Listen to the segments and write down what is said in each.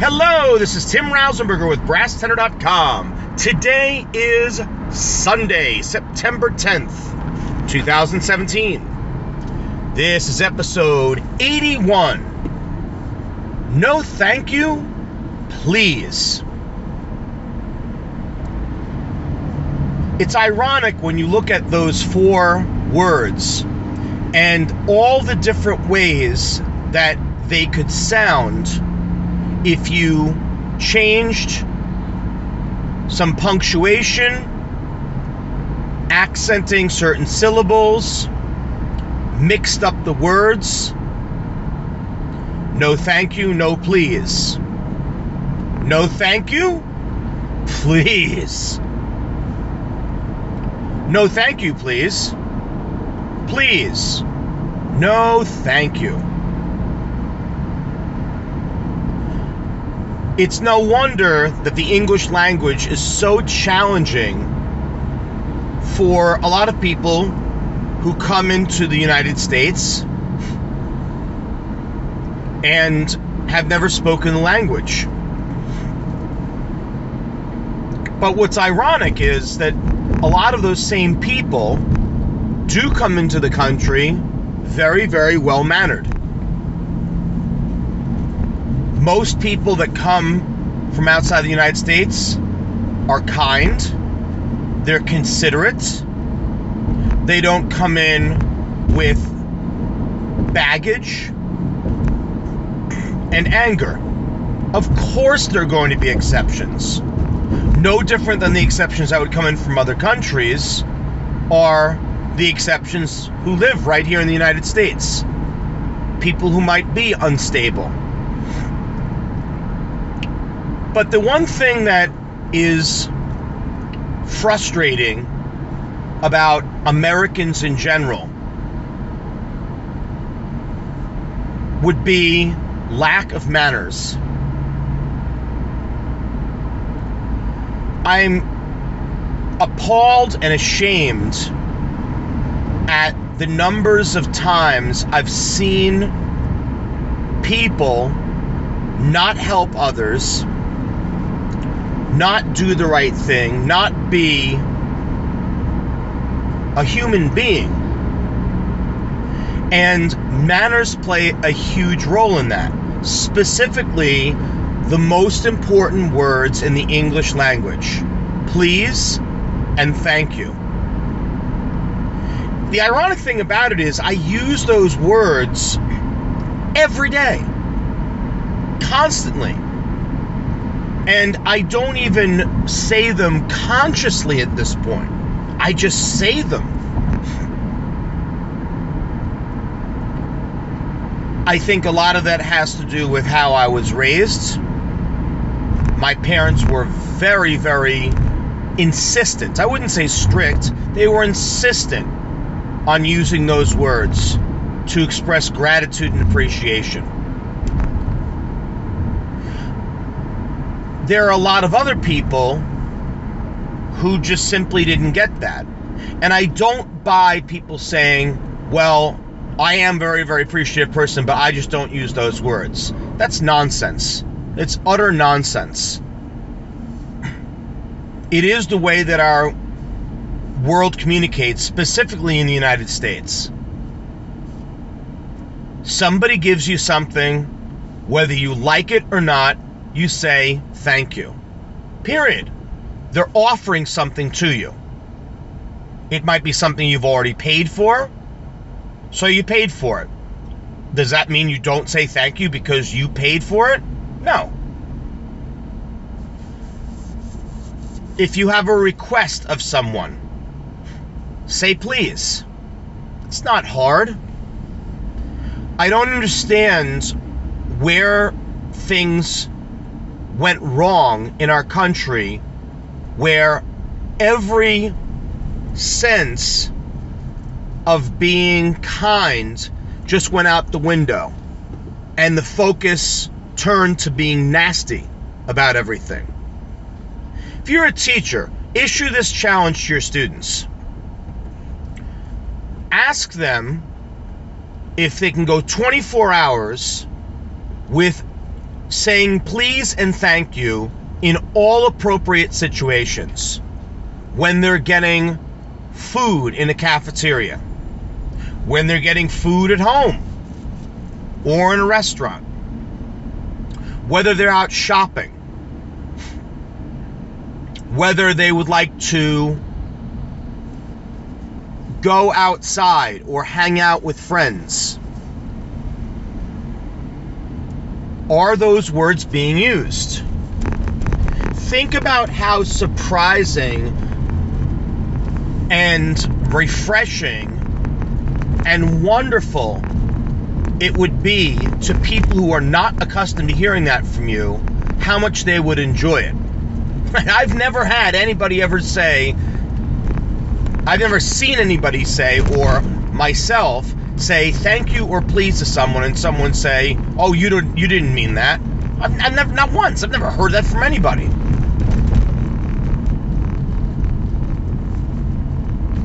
Hello, this is Tim Rausenberger with BrassTenor.com. Today is Sunday, September 10th, 2017. This is episode 81. No thank you, please. It's ironic when you look at those four words and all the different ways that they could sound if you changed some punctuation, accenting certain syllables, mixed up the words. No thank you, no please. No thank you, please. No thank you, please. Please. No thank you. It's no wonder that the English language is so challenging for a lot of people who come into the United States and have never spoken the language. But what's ironic is that a lot of those same people do come into the country very, very well mannered most people that come from outside the United States are kind, they're considerate, they don't come in with baggage and anger. Of course, there are going to be exceptions. No different than the exceptions that would come in from other countries are the exceptions who live right here in the United States. People who might be unstable but the one thing that is frustrating about Americans in general would be lack of manners. I'm appalled and ashamed at the numbers of times I've seen people not help others not do the right thing, not be a human being. And manners play a huge role in that. Specifically, the most important words in the English language please and thank you. The ironic thing about it is, I use those words every day, constantly. And I don't even say them consciously at this point. I just say them. I think a lot of that has to do with how I was raised. My parents were very, very insistent. I wouldn't say strict, they were insistent on using those words to express gratitude and appreciation. There are a lot of other people who just simply didn't get that. And I don't buy people saying, well, I am a very, very appreciative person, but I just don't use those words. That's nonsense. It's utter nonsense. It is the way that our world communicates, specifically in the United States. Somebody gives you something, whether you like it or not, you say thank you. Period. They're offering something to you. It might be something you've already paid for, so you paid for it. Does that mean you don't say thank you because you paid for it? No. If you have a request of someone, say please. It's not hard. I don't understand where things went wrong in our country where every sense of being kind just went out the window and the focus turned to being nasty about everything. If you're a teacher, issue this challenge to your students. Ask them if they can go 24 hours with saying please and thank you in all appropriate situations. When they're getting food in a cafeteria, when they're getting food at home or in a restaurant, whether they're out shopping, whether they would like to go outside or hang out with friends. Are those words being used? Think about how surprising and refreshing and wonderful it would be to people who are not accustomed to hearing that from you, how much they would enjoy it. I've never had anybody ever say, I've never seen anybody say, or myself say thank you or please to someone, and someone say, "Oh, you don't, you didn't mean that." I've, I've never, not once. I've never heard that from anybody.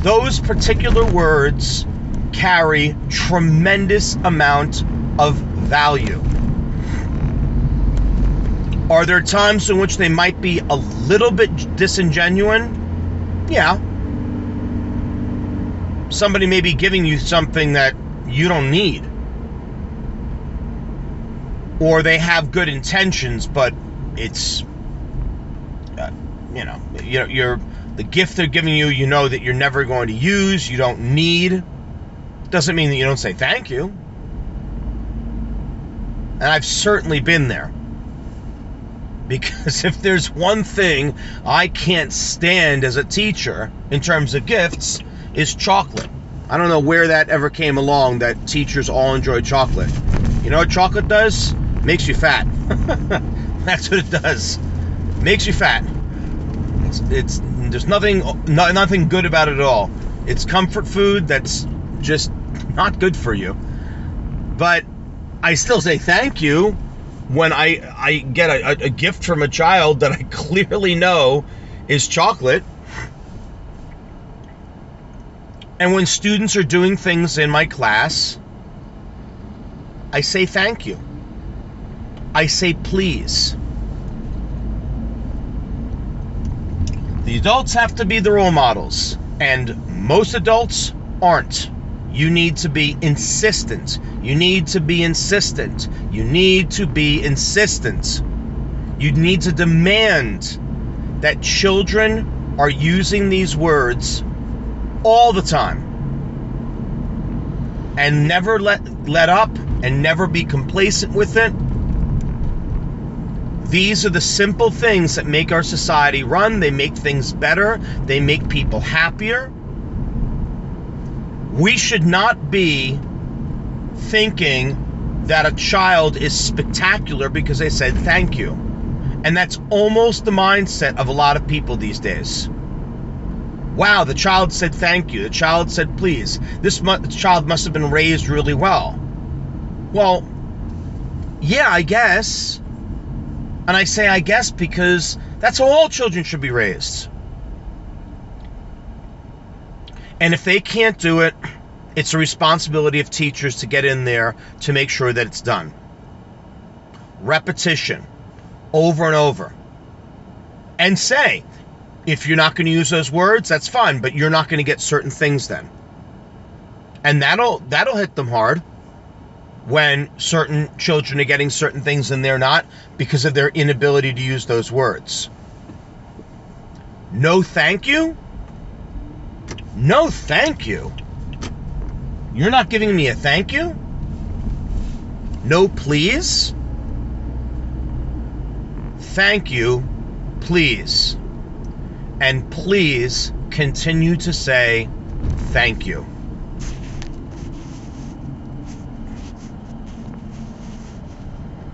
Those particular words carry tremendous amount of value. Are there times in which they might be a little bit disingenuous? Yeah. Somebody may be giving you something that you don't need. Or they have good intentions, but it's, uh, you know, you're, you're the gift they're giving you, you know that you're never going to use, you don't need. Doesn't mean that you don't say thank you. And I've certainly been there. Because if there's one thing I can't stand as a teacher in terms of gifts, is chocolate. I don't know where that ever came along that teachers all enjoy chocolate. You know what chocolate does? Makes you fat. That's what it does. Makes you fat. It's, it's there's nothing no, nothing good about it at all. It's comfort food that's just not good for you. But I still say thank you when I I get a, a gift from a child that I clearly know is chocolate. And when students are doing things in my class, I say thank you. I say please. The adults have to be the role models, and most adults aren't. You need to be insistent. You need to be insistent. You need to be insistent. You need to demand that children are using these words all the time and never let let up and never be complacent with it. These are the simple things that make our society run. They make things better. They make people happier we should not be thinking that a child is spectacular because they said thank you. And that's almost the mindset of a lot of people these days. Wow, the child said thank you. The child said please. This mu- child must have been raised really well. Well, yeah, I guess. And I say I guess because that's how all children should be raised. And if they can't do it, it's a responsibility of teachers to get in there to make sure that it's done. Repetition, over and over. And say, if you're not going to use those words, that's fine, but you're not going to get certain things then. And that'll that'll hit them hard when certain children are getting certain things and they're not because of their inability to use those words. No thank you? No, thank you. You're not giving me a thank you? No, please? Thank you, please. And please continue to say thank you.